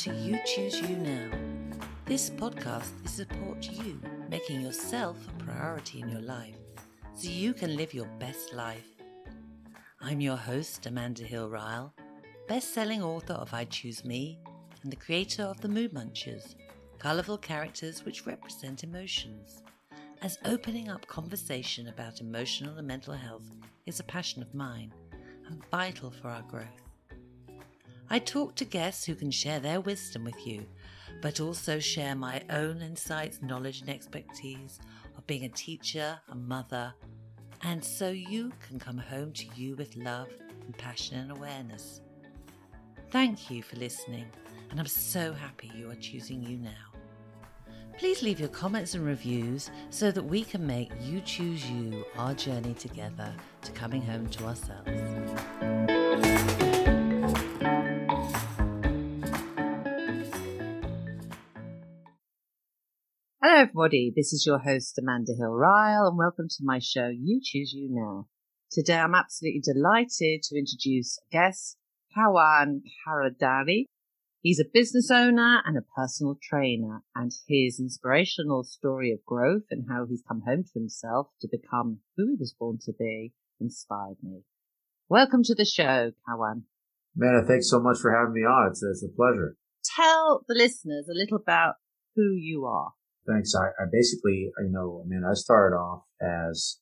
to You Choose You Now. This podcast is support you making yourself a priority in your life so you can live your best life. I'm your host, Amanda Hill Ryle, best selling author of I Choose Me and the creator of The Mood Munchers, colourful characters which represent emotions. As opening up conversation about emotional and mental health is a passion of mine and vital for our growth. I talk to guests who can share their wisdom with you, but also share my own insights, knowledge, and expertise of being a teacher, a mother, and so you can come home to you with love, compassion, and awareness. Thank you for listening, and I'm so happy you are choosing you now. Please leave your comments and reviews so that we can make You Choose You our journey together to coming home to ourselves. Hello, everybody. This is your host, Amanda Hill Ryle, and welcome to my show, You Choose You Now. Today, I'm absolutely delighted to introduce guest, Kawan Karadari. He's a business owner and a personal trainer, and his inspirational story of growth and how he's come home to himself to become who he was born to be inspired me. Welcome to the show, Kawan. Amanda, thanks so much for having me on. It's, it's a pleasure. Tell the listeners a little about who you are. Thanks. I, I basically, you know, I mean, I started off as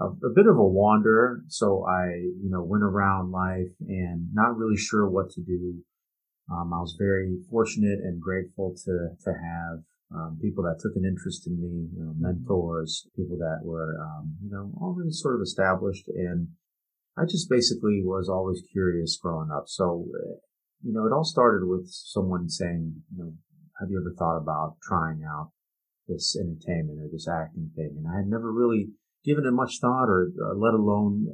a, a, bit of a wanderer. So I, you know, went around life and not really sure what to do. Um, I was very fortunate and grateful to, to have, um, people that took an interest in me, you know, mentors, people that were, um, you know, already sort of established. And I just basically was always curious growing up. So, you know, it all started with someone saying, you know, have you ever thought about trying out this entertainment or this acting thing. And I had never really given it much thought or uh, let alone,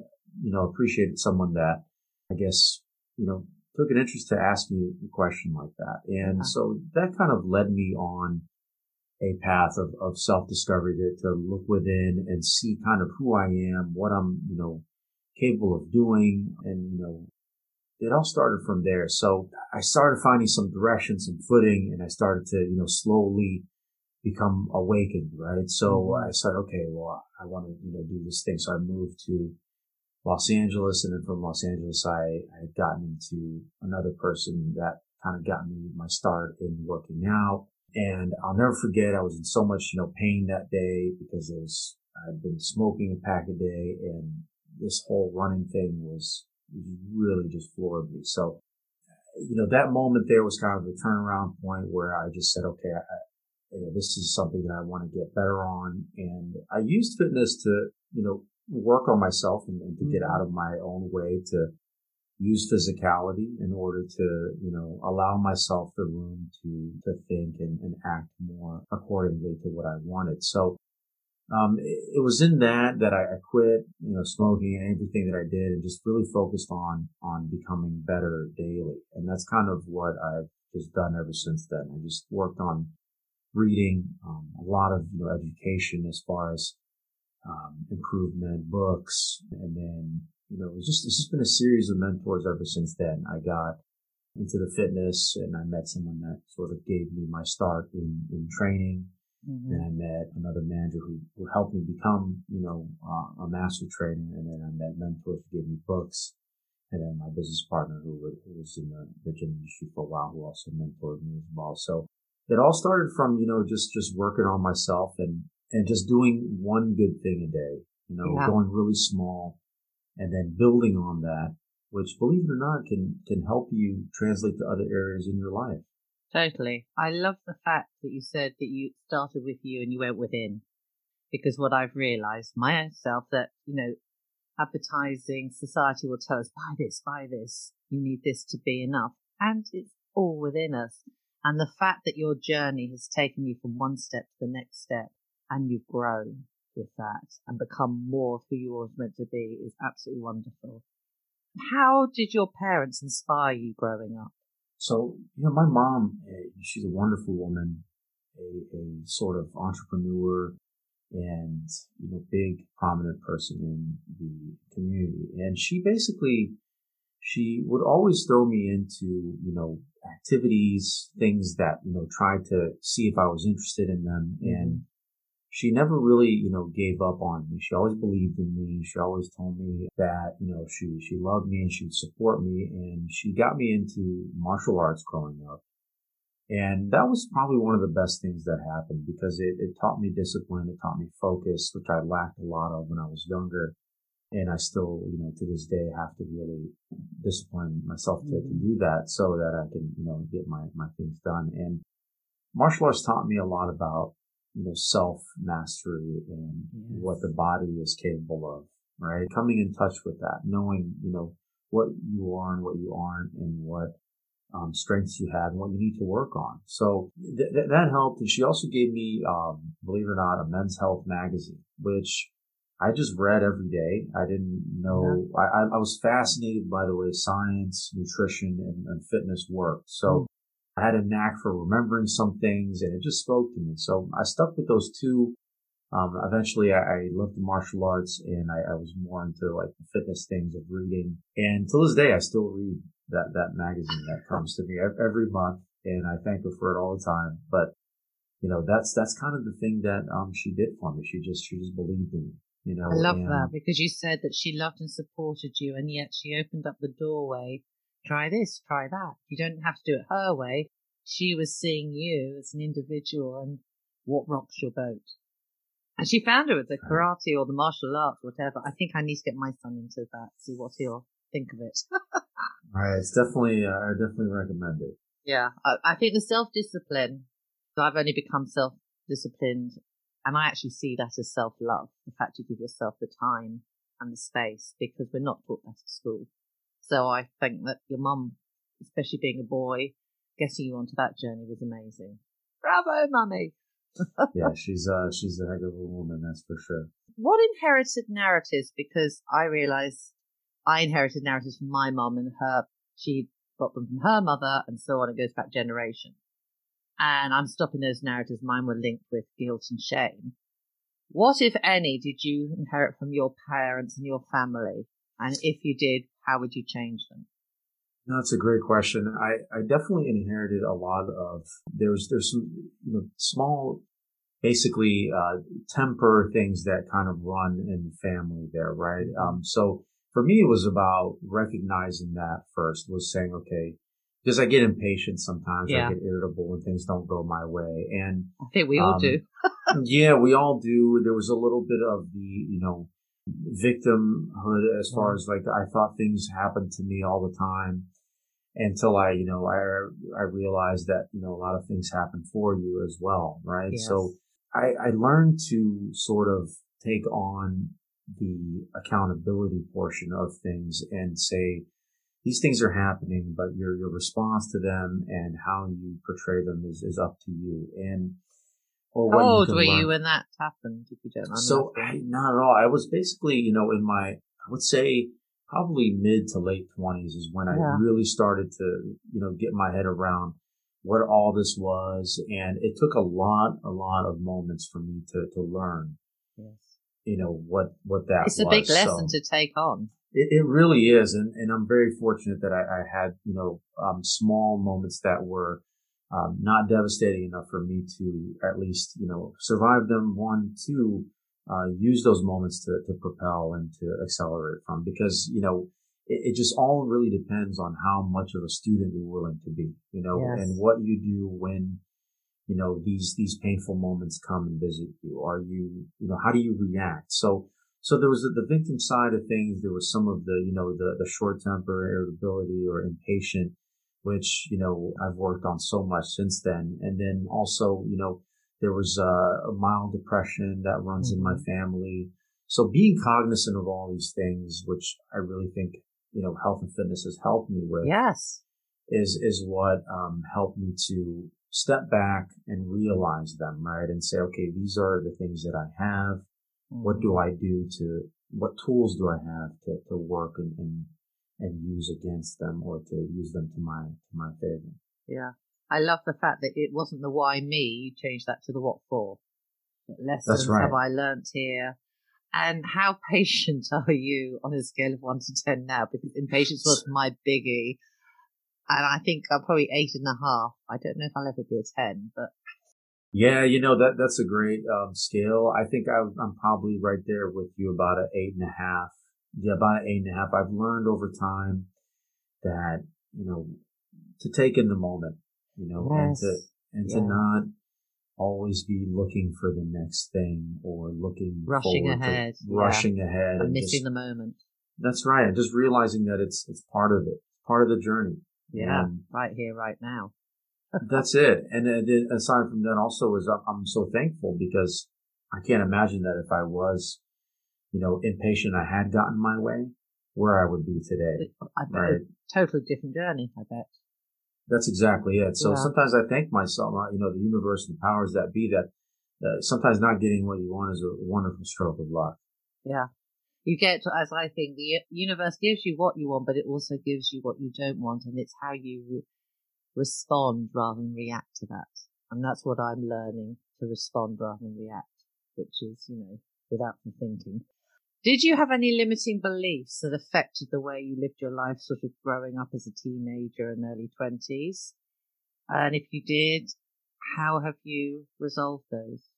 you know, appreciated someone that I guess, you know, took an interest to ask me a question like that. And so that kind of led me on a path of, of self-discovery to, to look within and see kind of who I am, what I'm, you know, capable of doing. And, you know, it all started from there. So I started finding some direction, some footing, and I started to, you know, slowly become awakened, right? So mm-hmm. I said, okay, well, I want to, you know, do this thing. So I moved to Los Angeles and then from Los Angeles, I, I had gotten into another person that kind of got me my start in working out. And I'll never forget, I was in so much, you know, pain that day because it was, I'd been smoking a pack a day and this whole running thing was, really just floored me. So, you know, that moment there was kind of a turnaround point where I just said, okay, I, you know, this is something that I want to get better on. And I used fitness to, you know, work on myself and, and to mm-hmm. get out of my own way to use physicality in order to, you know, allow myself the room to, to think and, and act more accordingly to what I wanted. So, um, it, it, was in that that I, I, quit, you know, smoking and everything that I did and just really focused on, on becoming better daily. And that's kind of what I've just done ever since then. I just worked on reading, um, a lot of you know, education as far as um, improvement, books, and then you know it's just it's just been a series of mentors ever since then. I got into the fitness, and I met someone that sort of gave me my start in in training. Mm-hmm. Then I met another manager who, who helped me become, you know, uh, a master trainer. And then I met mentors who gave me books. And then my business partner who was in the, the gym industry for a while, who also mentored me as well. So it all started from, you know, just, just working on myself and, and just doing one good thing a day, you know, yeah. going really small and then building on that, which believe it or not can, can help you translate to other areas in your life. Totally. I love the fact that you said that you started with you and you went within because what I've realized myself that, you know, advertising society will tell us, buy this, buy this, you need this to be enough. And it's all within us. And the fact that your journey has taken you from one step to the next step and you've grown with that and become more of who you were meant to be is absolutely wonderful. How did your parents inspire you growing up? So, you know, my mom, eh, she's a wonderful woman, a, a sort of entrepreneur and, you know, big prominent person in the community. And she basically she would always throw me into, you know, activities, things that, you know, tried to see if I was interested in them. Mm-hmm. And she never really, you know, gave up on me. She always believed in me. She always told me that, you know, she, she loved me and she'd support me. And she got me into martial arts growing up. And that was probably one of the best things that happened because it, it taught me discipline. It taught me focus, which I lacked a lot of when I was younger. And I still, you know, to this day have to really discipline myself to, mm-hmm. to do that so that I can, you know, get my, my things done. And martial arts taught me a lot about, you know, self mastery and what the body is capable of, right? Coming in touch with that, knowing, you know, what you are and what you aren't and what um, strengths you have and what you need to work on. So th- th- that helped. And she also gave me, um, believe it or not, a men's health magazine, which I just read every day. I didn't know. Yeah. I, I, was fascinated by the way science, nutrition, and, and fitness worked. So mm. I had a knack for remembering some things, and it just spoke to me. So I stuck with those two. Um, eventually, I, I loved the martial arts, and I, I, was more into like the fitness things of reading. And to this day, I still read that that magazine that comes to me every month, and I thank her for it all the time. But you know, that's that's kind of the thing that um she did for me. She just she just believed in me. You know, I love and, that because you said that she loved and supported you, and yet she opened up the doorway. Try this, try that. You don't have to do it her way. She was seeing you as an individual and what rocks your boat. And she found it with the karate or the martial arts, whatever. I think I need to get my son into that, see what he'll think of it. All right, it's definitely uh, I definitely recommend it. Yeah, I, I think the self discipline. I've only become self disciplined, and I actually see that as self love. The fact you give yourself the time and the space because we're not taught that at school. So I think that your mum, especially being a boy, getting you onto that journey was amazing. Bravo, mummy. yeah, she's uh she's a heck of a woman, that's for sure. What inherited narratives? Because I realise I inherited narratives from my mom and her, she got them from her mother and so on. It goes back generations. And I'm stopping those narratives. Mine were linked with guilt and shame. What, if any, did you inherit from your parents and your family? And if you did, how would you change them? That's a great question. I, I definitely inherited a lot of there's there's some you know small basically uh, temper things that kind of run in the family there, right? Um, so for me, it was about recognizing that first was saying, okay, because I get impatient sometimes. Yeah. I get irritable when things don't go my way. And I think we all um, do. yeah, we all do. There was a little bit of the, you know, victimhood as far as like I thought things happened to me all the time until I, you know, I, I realized that, you know, a lot of things happen for you as well. Right. Yes. So I, I learned to sort of take on the accountability portion of things and say, these things are happening, but your, your response to them and how you portray them is, is up to you. And, or how old you were learn. you when that happened, if you don't So, I, not at all. I was basically, you know, in my, I would say probably mid to late twenties is when I really started to, you know, get my head around what all this was. And it took a lot, a lot of moments for me to, to learn. Yes you know, what, what that It's a big lesson so, to take on. It, it, really is. And, and I'm very fortunate that I, I had, you know, um, small moments that were, um, not devastating enough for me to at least, you know, survive them. One, two, uh, use those moments to, to propel and to accelerate from because, you know, it, it, just all really depends on how much of a student you're willing to be, you know, yes. and what you do when you know, these, these painful moments come and visit you? Are you, you know, how do you react? So, so there was the, the victim side of things. There was some of the, you know, the, the short temper, irritability or impatient, which, you know, I've worked on so much since then. And then also, you know, there was a, a mild depression that runs mm-hmm. in my mm-hmm. family. So being cognizant of all these things, which I really think, you know, health and fitness has helped me with. Yes. Is, is what, um, helped me to step back and realize them, right? And say, okay, these are the things that I have. What do I do to, what tools do I have to, to work and, and, and use against them or to use them to my, to my favor? Yeah. I love the fact that it wasn't the why me, you changed that to the what for. What lessons right. have I learnt here? And how patient are you on a scale of one to 10 now? Because impatience was my biggie. And I think I'm probably eight and a half. I don't know if I'll ever be a 10, but. Yeah, you know, that, that's a great um, scale. I think I, I'm probably right there with you about an eight and a half. Yeah, about an eight and a half. I've learned over time that, you know, to take in the moment, you know, yes. and to, and yeah. to not always be looking for the next thing or looking rushing ahead, rushing yeah. ahead, and missing just, the moment. That's right, and just realizing that it's it's part of it, part of the journey. Yeah, right here, right now. That's it. And then aside from that, also is I'm so thankful because I can't imagine that if I was, you know, impatient, I had gotten my way, where I would be today. I bet right? totally different journey. I bet. That's exactly it. So yeah. sometimes I thank myself, uh, you know, the universe and the powers that be that uh, sometimes not getting what you want is a wonderful stroke of luck. Yeah. You get, as I think, the universe gives you what you want, but it also gives you what you don't want. And it's how you respond rather than react to that. And that's what I'm learning to respond rather than react, which is, you know, without the thinking. Did you have any limiting beliefs that affected the way you lived your life, sort of growing up as a teenager and early 20s? And if you did, how have you resolved those?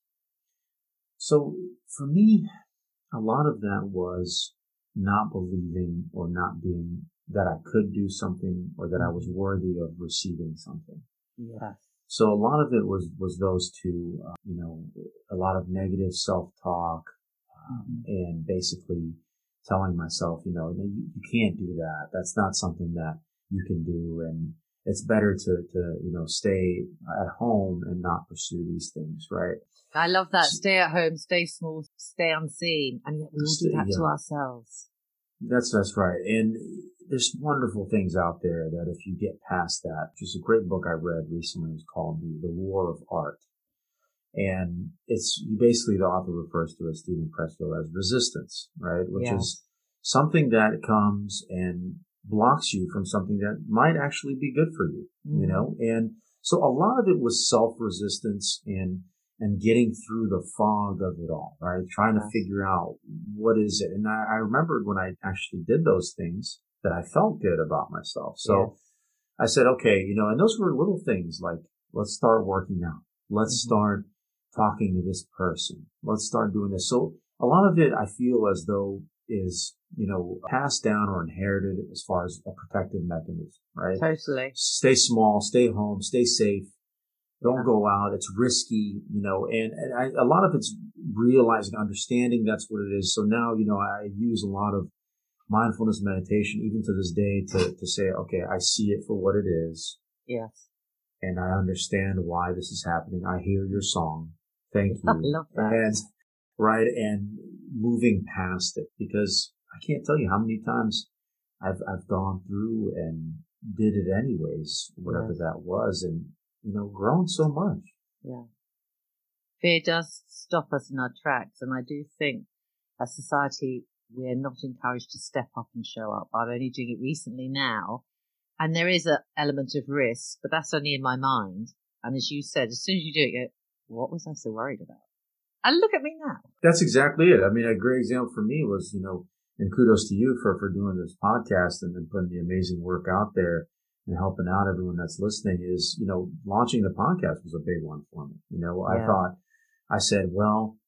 So for me, a lot of that was not believing or not being that I could do something or that I was worthy of receiving something. Yes. So a lot of it was, was those two, uh, you know, a lot of negative self-talk, um, and basically telling myself, you know, you, you can't do that. That's not something that you can do. And it's better to, to, you know, stay at home and not pursue these things, right? I love that. Stay at home, stay small, stay unseen. And yet we all do that yeah. to ourselves. That's, that's right. And there's wonderful things out there that if you get past that, just a great book I read recently was called The, the War of Art. And it's basically the author refers to as Steven Pressfield as resistance, right? Which yeah. is something that comes and blocks you from something that might actually be good for you, mm. you know? And so a lot of it was self resistance and, and getting through the fog of it all, right? Trying to figure out what is it. And I, I, remembered when I actually did those things that I felt good about myself. So I said, okay, you know, and those were little things like, let's start working out. Let's mm-hmm. start talking to this person. Let's start doing this. So a lot of it I feel as though is, you know, passed down or inherited as far as a protective mechanism, right? Totally. Stay small, stay home, stay safe. Don't yeah. go out. It's risky, you know, and, and I, a lot of it's realizing, understanding that's what it is. So now, you know, I use a lot of mindfulness meditation, even to this day, to, to say, okay, I see it for what it is. Yes. And I understand why this is happening. I hear your song. Thank you. I love that. And, right. And moving past it because I can't tell you how many times I've, I've gone through and did it anyways, whatever yes. that was. And, you know, grown so much. Yeah. Fear does stop us in our tracks. And I do think as society, we're not encouraged to step up and show up. I'm only doing it recently now. And there is an element of risk, but that's only in my mind. And as you said, as soon as you do it, you go, what was I so worried about? And look at me now. That's exactly it. I mean, a great example for me was, you know, and kudos to you for, for doing this podcast and, and putting the amazing work out there and helping out everyone that's listening is, you know, launching the podcast was a big one for me. You know, yeah. I thought, I said, well,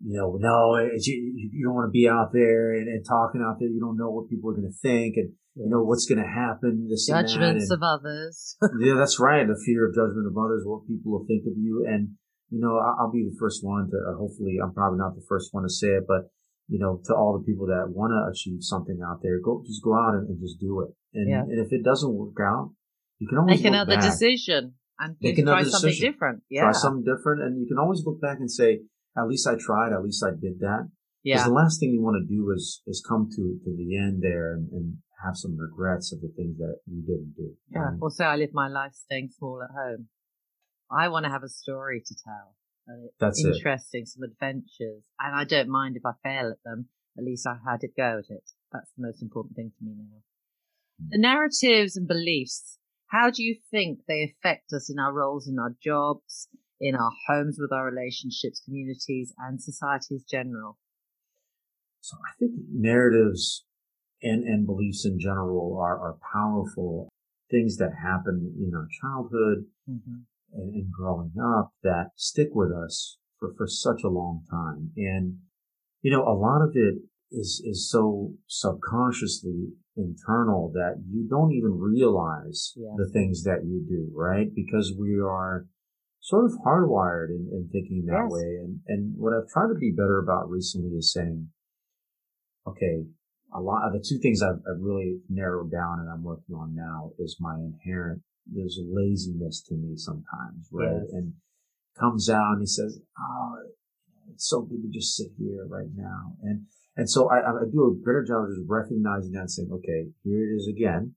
you know, no, you, you don't want to be out there and, and, talking out there. You don't know what people are going to think and, you know, what's going to happen. This Judgments and, of others. yeah, that's right. The fear of judgment of others, what people will think of you. And, you know, I'll be the first one to, uh, hopefully, I'm probably not the first one to say it, but, you know, to all the people that want to achieve something out there, go, just go out and, and just do it. And, yeah. and if it doesn't work out, you can always make another back. decision and try something decision. different. Yeah. Try something different. And you can always look back and say, at least I tried. At least I did that. Yeah. Because the last thing you want to do is, is come to, to the end there and, and have some regrets of the things that you didn't do. Yeah. Right? Also, I live my life staying small at home. I want to have a story to tell. That's interesting, it. some adventures, and I don't mind if I fail at them. At least I had a go at it. That's the most important thing to me now. Hmm. The narratives and beliefs. How do you think they affect us in our roles in our jobs, in our homes with our relationships, communities, and societies general? So I think narratives and, and beliefs in general are, are powerful things that happen in our childhood mm-hmm. and, and growing up that stick with us for, for such a long time. And, you know, a lot of it is, is so subconsciously internal that you don't even realize yeah. the things that you do, right? Because we are sort of hardwired in, in thinking that yes. way. And, and what I've tried to be better about recently is saying, okay, a lot of the two things I've, I've really narrowed down and I'm working on now is my inherent, there's laziness to me sometimes, right? Yes. And comes out and he says, Oh, it's so good to just sit here right now. And, and so I, I do a better job of just recognizing that and saying, okay, here it is again.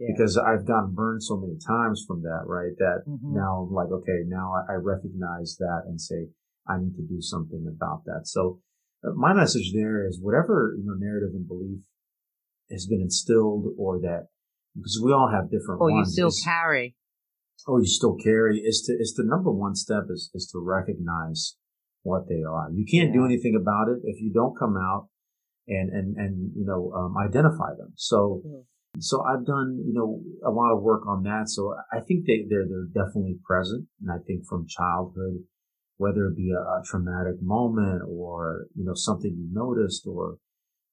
Yeah. Because I've gotten burned so many times from that, right? That mm-hmm. now I'm like, okay, now I, I recognize that and say, I need to do something about that. So uh, my message there is whatever, you know, narrative and belief has been instilled or that, because we all have different or ones. you still carry. Or you still carry is to, is the number one step is, is to recognize what they are. You can't yeah. do anything about it if you don't come out and, and, and, you know, um, identify them. So, mm. So I've done, you know, a lot of work on that. So I think they, they're, they're definitely present. And I think from childhood, whether it be a, a traumatic moment or, you know, something you noticed or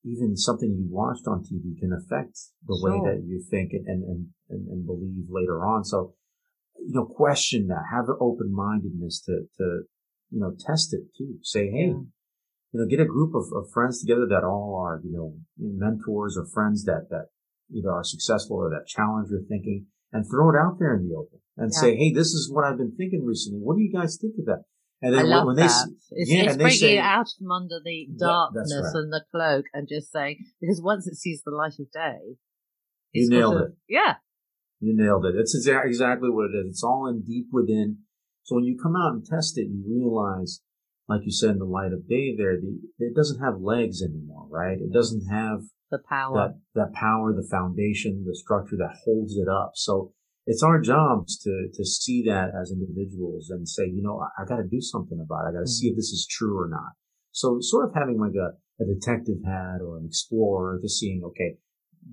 even something you watched on TV can affect the sure. way that you think and, and, and, and believe later on. So, you know, question that, have the open mindedness to, to, you know, test it too. Say, hey, yeah. you know, get a group of, of friends together that all are, you know, mentors or friends that, that either are successful or that challenge your thinking and throw it out there in the open and yeah. say, Hey, this is what I've been thinking recently. What do you guys think of that? And then when that. They, it's, yeah, it's breaking say, it out from under the darkness right. and the cloak and just saying, because once it sees the light of day, you nailed it. Yeah. You nailed it. It's exactly what it is. It's all in deep within. So when you come out and test it, you realize, like you said in the light of day there, the, it doesn't have legs anymore, right? It doesn't have the power, that, that power, the foundation, the structure that holds it up. So it's our jobs to to see that as individuals and say, you know, I, I got to do something about it. I got to mm-hmm. see if this is true or not. So sort of having like a, a detective hat or an explorer to seeing, okay,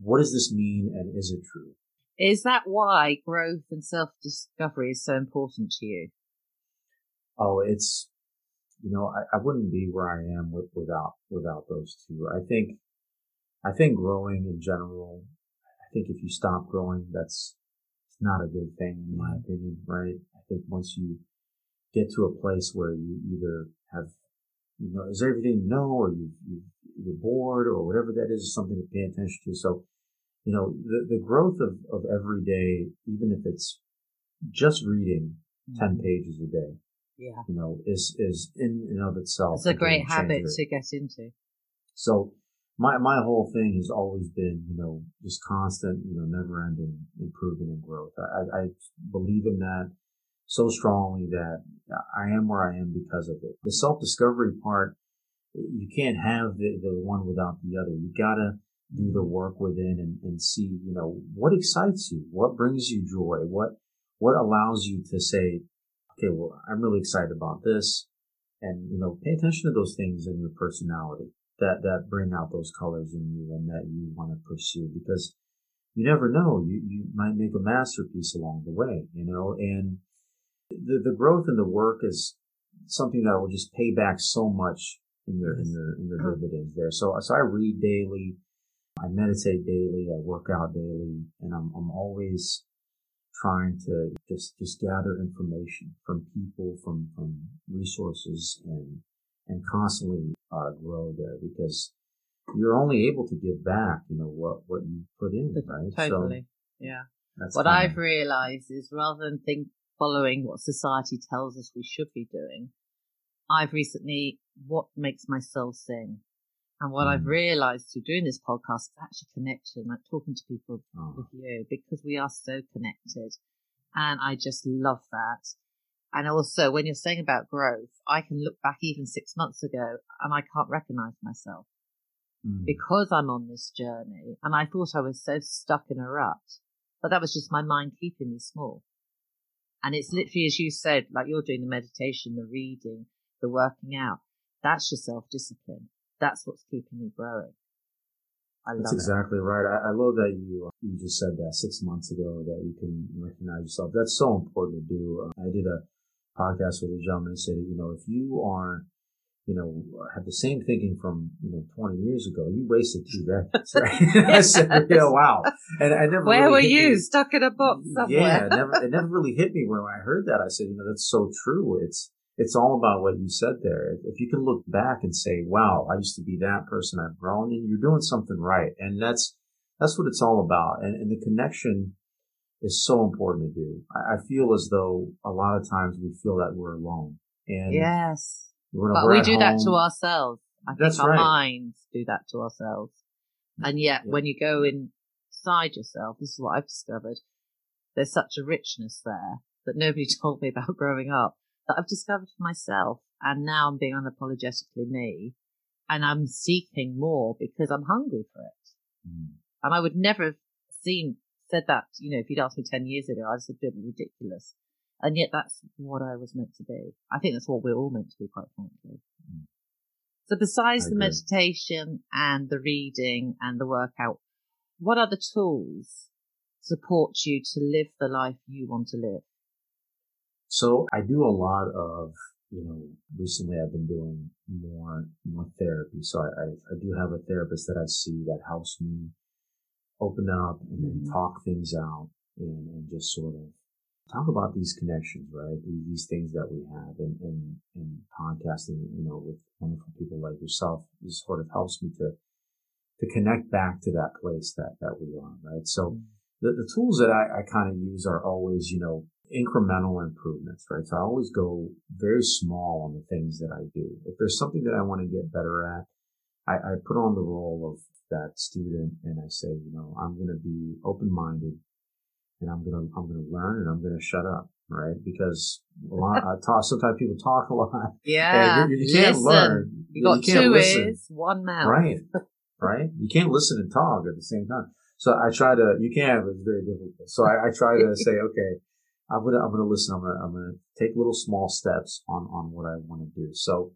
what does this mean and is it true? Is that why growth and self discovery is so important to you? Oh, it's, you know, I, I wouldn't be where I am with, without, without those two. I think, I think growing in general, I think if you stop growing, that's, it's not a good thing in my opinion, right? I think once you get to a place where you either have, you know, is everything you know, or you, you, you're bored or whatever that is, is something to pay attention to. So, you know, the, the growth of, of every day, even if it's just reading mm-hmm. 10 pages a day, yeah, you know, is, is in and of itself. It's a great habit to get into. So, my my whole thing has always been, you know, just constant, you know, never ending improvement and growth. I, I believe in that so strongly that I am where I am because of it. The self discovery part, you can't have the, the one without the other. You gotta do the work within and, and see, you know, what excites you, what brings you joy, what what allows you to say, okay, well, I'm really excited about this. And, you know, pay attention to those things in your personality that that bring out those colors in you and that you want to pursue because you never know. You you might make a masterpiece along the way you know? And the the growth in the work is something that will just pay back so much in your in your in your dividends there. So so I read daily. I meditate daily. I work out daily. And I'm I'm always trying to just just gather information from people from from resources and and constantly uh, grow there because you're only able to give back, you know, what, what you put in, right? Totally. So yeah. what I've of... realized is rather than think following what society tells us we should be doing, I've recently, what makes my soul sing? And what mm. I've realized through doing this podcast is actually connection, like talking to people oh. with you, because we are so connected. And I just love that. And also, when you're saying about growth, I can look back even six months ago and I can't recognize myself mm. because I'm on this journey. And I thought I was so stuck in a rut, but that was just my mind keeping me small. And it's literally, as you said, like you're doing the meditation, the reading, the working out. That's your self discipline. That's what's keeping me growing. I That's exactly it. right. I, I, love that you you just said that six months ago that you can recognize yourself. That's so important to do. Uh, I did a podcast with a gentleman who said, you know, if you are, you know, have the same thinking from you know 20 years ago, you wasted two decades. Right? I said, yeah, wow. And I never. Where really were you? Me. Stuck in a box somewhere? Yeah, it never, it never really hit me when I heard that. I said, you know, that's so true. It's it's all about what you said there. If you can look back and say, wow, I used to be that person, I've grown, and you're doing something right. And that's, that's what it's all about. And, and the connection is so important to do. I, I, feel as though a lot of times we feel that we're alone. And yes. but we do home. that to ourselves. I that's think our right. minds do that to ourselves. And yet yeah. when you go inside yourself, this is what I've discovered. There's such a richness there that nobody told me about growing up that I've discovered for myself. And now I'm being unapologetically me and I'm seeking more because I'm hungry for it. Mm. And I would never have seen, said that, you know, if you'd asked me 10 years ago, I'd have said, it be ridiculous. And yet that's what I was meant to be. I think that's what we're all meant to be, quite frankly. Mm. So besides the meditation and the reading and the workout, what other tools support you to live the life you want to live? So I do a lot of, you know, recently I've been doing more, more therapy. So I, I, I do have a therapist that I see that helps me open up and then mm-hmm. talk things out and, and just sort of talk about these connections, right? These, things that we have and, and, and podcasting, you know, with wonderful people like yourself, this sort of helps me to, to connect back to that place that, that we are, right? So mm-hmm. the, the tools that I, I kind of use are always, you know, incremental improvements, right? So I always go very small on the things that I do. If there's something that I want to get better at, I, I put on the role of that student and I say, you know, I'm going to be open minded and I'm going to, I'm going to learn and I'm going to shut up. Right. Because a lot, I talk, sometimes people talk a lot. Yeah. You, you, can't listen. learn. You got you two listen. ears, one mouth. Right. right. You can't listen and talk at the same time. So I try to, you can, but it's very difficult. So I, I try to say, okay, I'm gonna I'm gonna listen. I'm gonna I'm gonna take little small steps on on what I want to do. So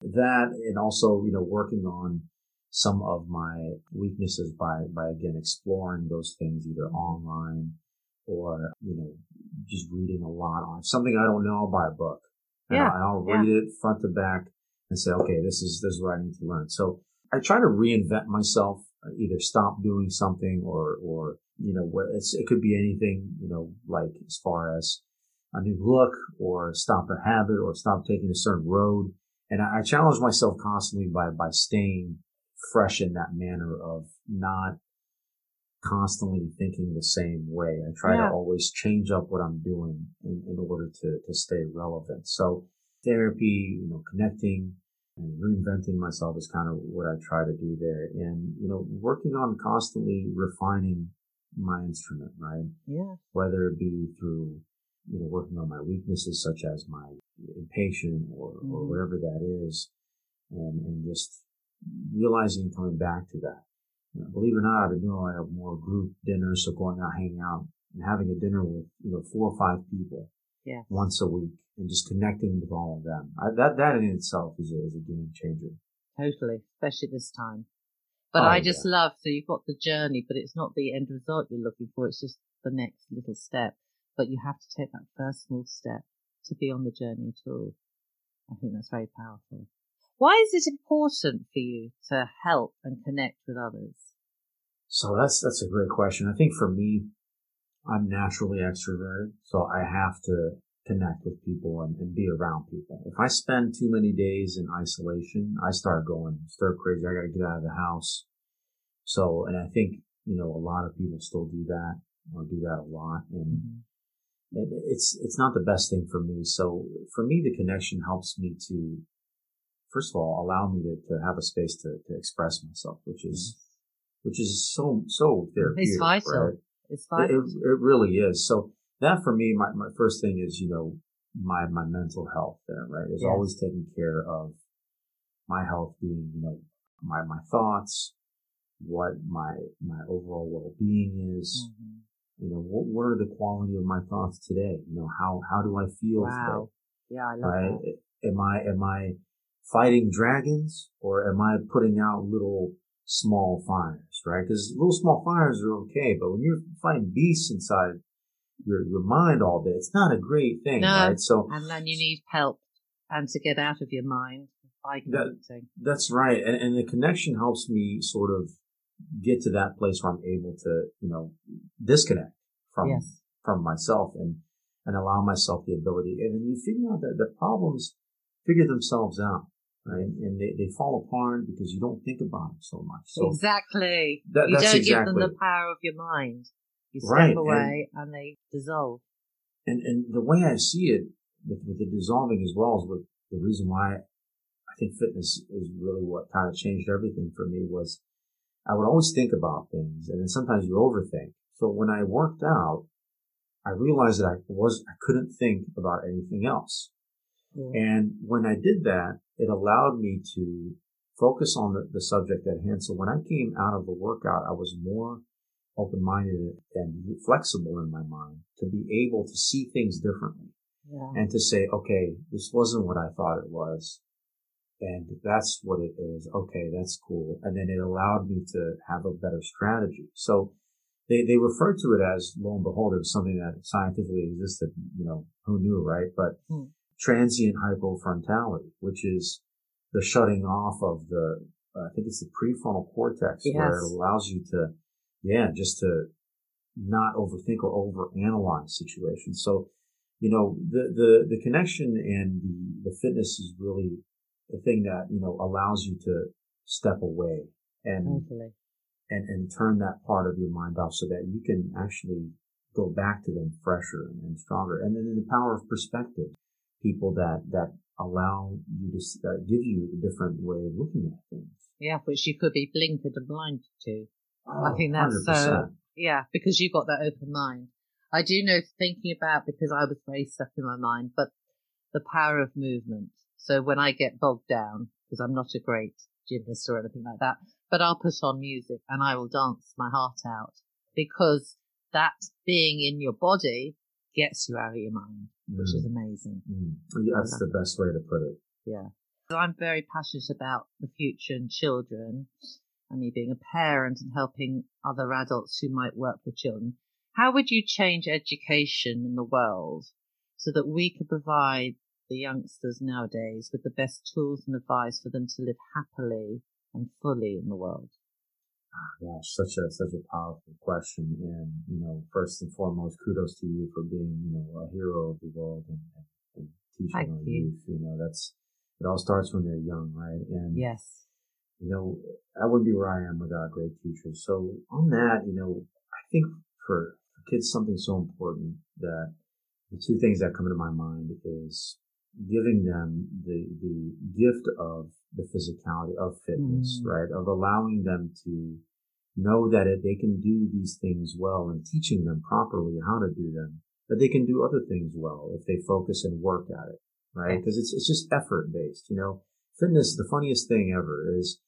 that and also you know working on some of my weaknesses by by again exploring those things either online or you know just reading a lot on something I don't know. I'll buy a book. Yeah, and I'll read yeah. it front to back and say, okay, this is this is what I need to learn. So I try to reinvent myself, either stop doing something or or you know, it could be anything, you know, like as far as a new look or stop a habit or stop taking a certain road. And I, I challenge myself constantly by, by staying fresh in that manner of not constantly thinking the same way. I try yeah. to always change up what I'm doing in, in order to, to stay relevant. So therapy, you know, connecting and reinventing myself is kind of what I try to do there. And, you know, working on constantly refining my instrument, right? Yeah. Whether it be through, you know, working on my weaknesses such as my impatience or, mm-hmm. or whatever that is, and, and just realizing and coming back to that. You know, believe it or not, I've been doing like more group dinners, so going out, hanging out, and having a dinner with, you know, four or five people yeah. once a week and just connecting with all of them. I, that, that in itself is a, is a game changer. Totally, especially this time. But oh, I just yeah. love, so you've got the journey, but it's not the end result you're looking for. It's just the next little step. But you have to take that first small step to be on the journey at all. I think that's very powerful. Why is it important for you to help and connect with others? So that's, that's a great question. I think for me, I'm naturally extroverted, so I have to connect with people and, and, be around people. If I spend too many days in isolation, I start going stir crazy. I got to get out of the house. So, and I think, you know, a lot of people still do that or do that a lot. And mm-hmm. it's, it's not the best thing for me. So for me, the connection helps me to, first of all, allow me to, to have a space to, to express myself, which is, which is so, so therapeutic. It's vital. Right? It's vital. It, it, it really is. So, that for me, my, my first thing is, you know, my, my mental health there, right? Is yes. always taking care of my health being, you know, my, my thoughts, what my, my overall well-being is. Mm-hmm. You know, what, what are the quality of my thoughts today? You know, how, how do I feel wow. today? Yeah, I love right? that. Am I, am I fighting dragons or am I putting out little small fires, right? Because little small fires are okay, but when you're fighting beasts inside your your mind all day, it's not a great thing, No. right? So And then you need help and to get out of your mind by That- that's right, and and the connection helps me sort of get to that place where I'm able to, you know, disconnect from Yes. from myself and and allow myself the ability. And then you figure out that the problems figure themselves out, right? And they, they fall apart because you don't think about them so much. So exactly. that- you that's don't give them the power of your mind. You step Right, and- away and, they dissolve. and and the way I see it with, with the dissolving as well as with the reason why I think fitness is really what kind of changed everything for me was I would always think about things and then sometimes you overthink. So when I worked out, I realized that I was I couldn't think about anything else. And when I did that, it allowed me to focus on the, the subject at hand. So when I came out of the workout, I was more open-minded and flexible in my mind to be able to see things differently Yeah. and to say, okay, this wasn't what I thought it was. And that's what it is. Okay, that's cool. And then it allowed me to have a better strategy. So they, they referred to it as, lo and behold, it was something that scientifically existed. You know, who knew, right? But Hmm. transient hypofrontality, which is the shutting off of the, I think it's the prefrontal cortex where it allows you to, yeah, just to not overthink or overanalyze situations. So, you know, the, the, the connection and the, the fitness is really the thing that, you know, allows you to step away and, Totally. and, and turn that part of your mind off so that you can actually go back to them fresher and stronger. And then the power of perspective, people that, that allow you to uh, give you a different way of looking at things. Yeah, which you could be blinkered and blind to. I Oh, think that's 100%. so. Yeah, because you've got that open mind. I do know thinking about because I was very stuck in my mind, but the power of movement. So when I get bogged down, because I'm not a great gymnast or anything like that, but I'll put on music and I will dance my heart out because that being in your body gets you out of your mind, which is amazing. Mm. That's the best way to put it. Yeah. I'm very passionate about the future and children and me being a parent and helping other adults who might work with children. How would you change education in the world so that we could provide the youngsters nowadays with the best tools and advice for them to live happily and fully in the world? Ah, gosh, such a such a powerful question, and you know, first and foremost, kudos to you for being you know a hero of the world and, and, and teaching Thank our you. youth. You know, that's it. All starts when they're young, right? And Yes. You know, I wouldn't be where I am without great teachers. So on that, you know, I think for kids, something so important that the two things that come into my mind is giving them the, the gift of the physicality of fitness, Mm. right? Of allowing them to know that if they can do these things well and teaching them properly how to do them, that they can do other things well if they focus and work at it, right? Because it's, it's just effort based, you know? Fitness, the funniest thing ever is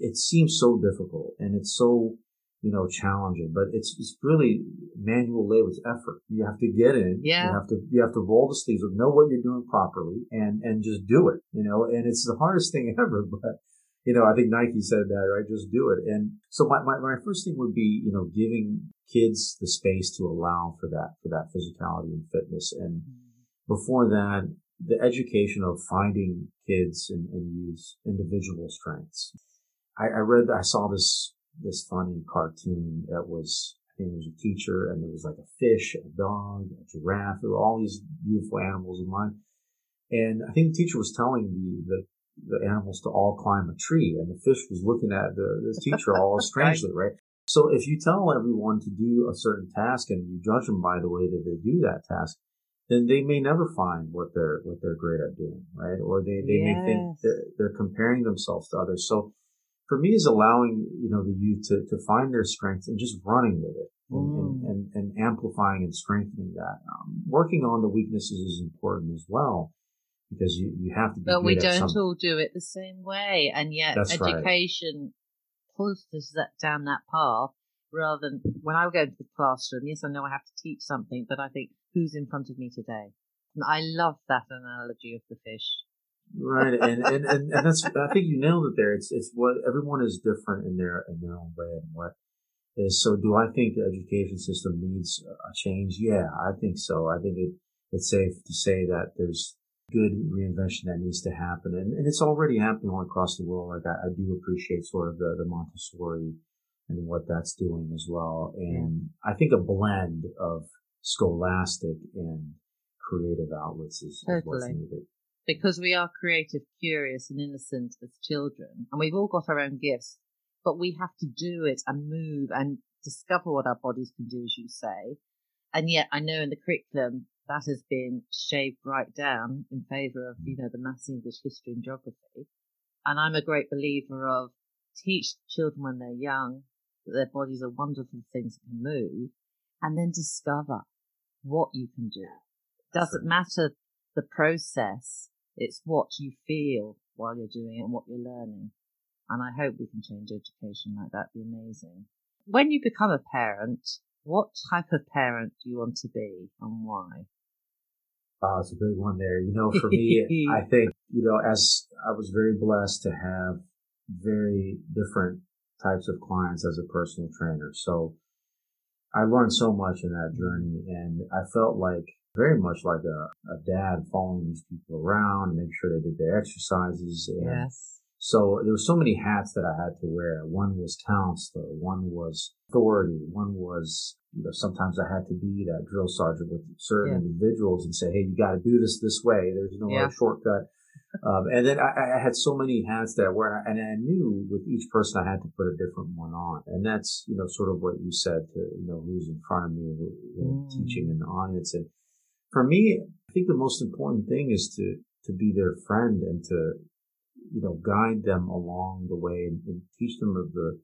it seems so difficult and it's so you know challenging but it's it's really manual labor it's effort. You have to get in Yeah. you have to you have to roll the sleeves up know what you're doing properly and and just do it you know and it's the hardest thing ever but you know i think nike said that right? Just do it. And so my, my, my first thing would be you know giving kids the space to allow for that for that physicality and fitness. And mm-hmm. before that, the education of finding kids and, and use individual strengths. I, I read, I saw this, this funny cartoon that was, I think it was a teacher and there was like a fish, a dog, a giraffe. There were all these beautiful animals in line. And I think the teacher was telling the, the, the animals to all climb a tree and the fish was looking at the, the teacher all strangely, right? So if you tell everyone to do a certain task and you judge them by the way that they do that task, then they may never find what they're what they're great at doing, right? Or they, they may think they're, they're comparing themselves to others. So for me is allowing, you know, the youth to, to find their strengths and just running with it and, and, Mm. and, and amplifying and strengthening that. Um, working on the weaknesses is important as well because you, you have to be But we don't all do it the same way, and yet That's right. education pulls us that down that path rather than when I go into the classroom. Yes, I know I have to teach something, but I think who's in front of me today? And I love that analogy of the fish. Right, and, and and and that's I think you nailed it there. It's it's what everyone is different in their in their own way, and what is so. Do I think the education system needs a change? Yeah, I think so. I think it it's safe to say that there's good reinvention that needs to happen. And, and it's already happening all across the world. Like I, I do appreciate sort of the, the Montessori and what that's doing as well. And yeah. I think a blend of scholastic and creative outlets is, totally. is what's needed. Because we are creative, curious, and innocent as children, and we've all got our own gifts, but we have to do it and move and discover what our bodies can do, as you say. And yet, I know in the curriculum that has been shaved right down in favour of, you know, the maths, English, history and geography. And I'm a great believer of teach children when they're young that their bodies are wonderful things that can move and then discover what you can do. It doesn't matter the process. It's what you feel while you're doing it and what you're learning. And I hope we can change education like that. It'd be amazing. When you become a parent, what type of parent do you want to be and why? Oh, it's a big one there. You know, for me, I think, you know, as I was very blessed to have very different types of clients as a personal trainer. So I learned so much in that journey and I felt like very much like a, a dad following these people around and making sure they did their exercises. And yes. So there were so many hats that I had to wear. One was counselor, one was authority, one was you know, sometimes I had to be that drill sergeant with certain yeah. individuals and say, Hey, you got to do this this way. There's no yeah. shortcut. Um, and then I, I, had so many hats that were, and I knew with each person I had to put a different one on. And that's, you know, sort of what you said to, you know, who's in front of me, who, you know, mm. teaching in the audience. And for me, I think the most important thing is to, to be their friend and to, you know, guide them along the way and, and teach them of the,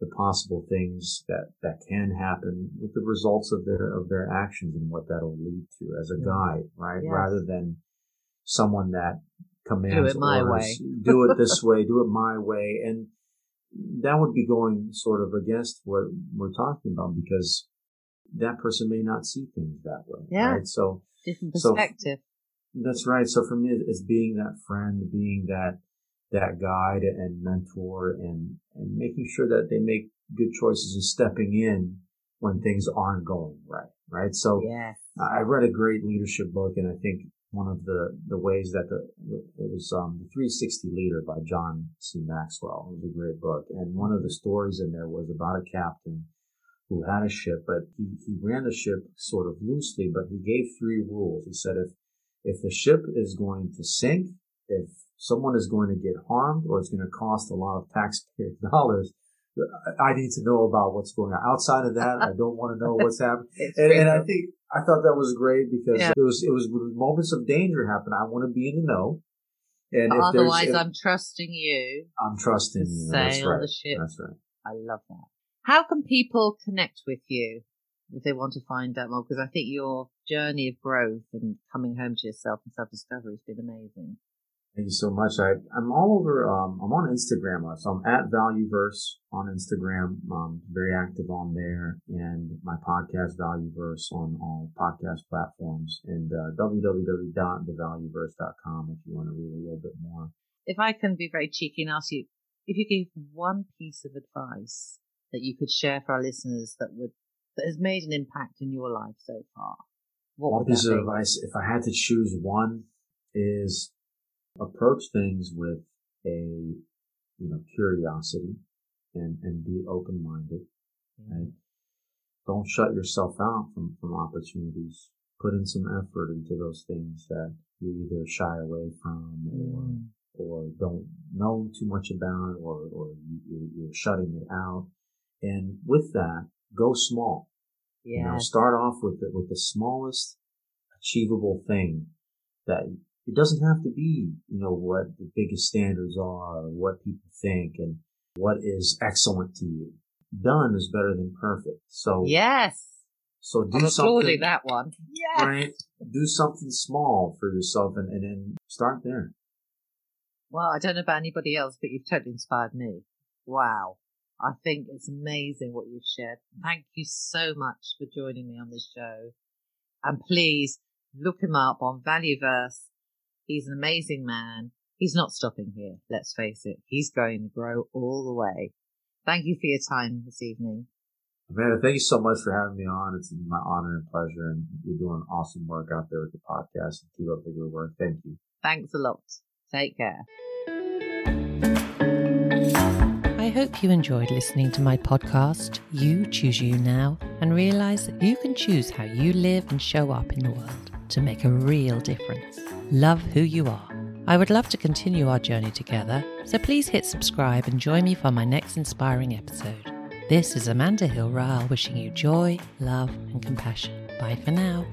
the possible things that, that can happen with the results of their, of their actions and what that'll lead to as a guide, right? Yes. Rather than someone that commands do it my orders, way. do it this way, do it my way. And that would be going sort of against what we're talking about because that person may not see things that way. Yeah. Right? So different perspective. So, that's right. So for me, it's being that friend, being that that guide and mentor and, and making sure that they make good choices and stepping in when things aren't going right. Right. So yes. I read a great leadership book and I think one of the, the ways that the, it was, um, the 360 leader by John C. Maxwell. It was a great book. And one of the stories in there was about a captain who had a ship, but he, he ran the ship sort of loosely, but he gave three rules. He said, if, if the ship is going to sink, if someone is going to get harmed or it's going to cost a lot of taxpayer dollars, I need to know about what's going on. Outside of that, I don't want to know what's happening. and, and I think I thought that was great because yeah. it was it was moments of danger happen. I want to be in the know. And otherwise, if, I'm trusting you. I'm trusting you. That's right. That's right. I love that. How can people connect with you if they want to find out more? Because I think your journey of growth and coming home to yourself and self discovery has been amazing. Thank you so much. I, I'm all over, um, I'm on Instagram. So I'm at Valueverse on Instagram. I'm very active on there and my podcast Valueverse on all podcast platforms and, uh, www.thevalueverse.com if you want to read a little bit more. If I can be very cheeky and ask you, if you gave one piece of advice that you could share for our listeners that would, that has made an impact in your life so far, what one piece of advice, if I had to choose one is approach things with a, you know, curiosity and, and be open minded, right? Don't shut yourself out from, from opportunities. Put in some effort into those things that you either shy away from or, mm. or don't know too much about or, or you, you're shutting it out. And with that, go small. Yeah. You know, start off with the, with the smallest achievable thing that it doesn't have to be, you know, what the biggest standards are, or what people think, and what is excellent to you. Done is better than perfect. So yes. So do I'm something. that one. Yes. Right. Do something small for yourself, and, and then start there. Well, I don't know about anybody else, but you've totally inspired me. Wow. I think it's amazing what you've shared. Thank you so much for joining me on this show. And please look him up on Valueverse He's an amazing man. He's not stopping here, let's face it. He's going to grow all the way. Thank you for your time this evening. Amanda, thank you so much for having me on. It's my honor and pleasure, and you're doing awesome work out there with the podcast. Keep up the good work. Thank you. Thanks a lot. Take care. Hope you enjoyed listening to my podcast, You Choose You Now, and realize that you can choose how you live and show up in the world to make a real difference. Love who you are. I would love to continue our journey together, so please hit subscribe and join me for my next inspiring episode. This is Amanda Hill Ryle wishing you joy, love, and compassion. Bye for now.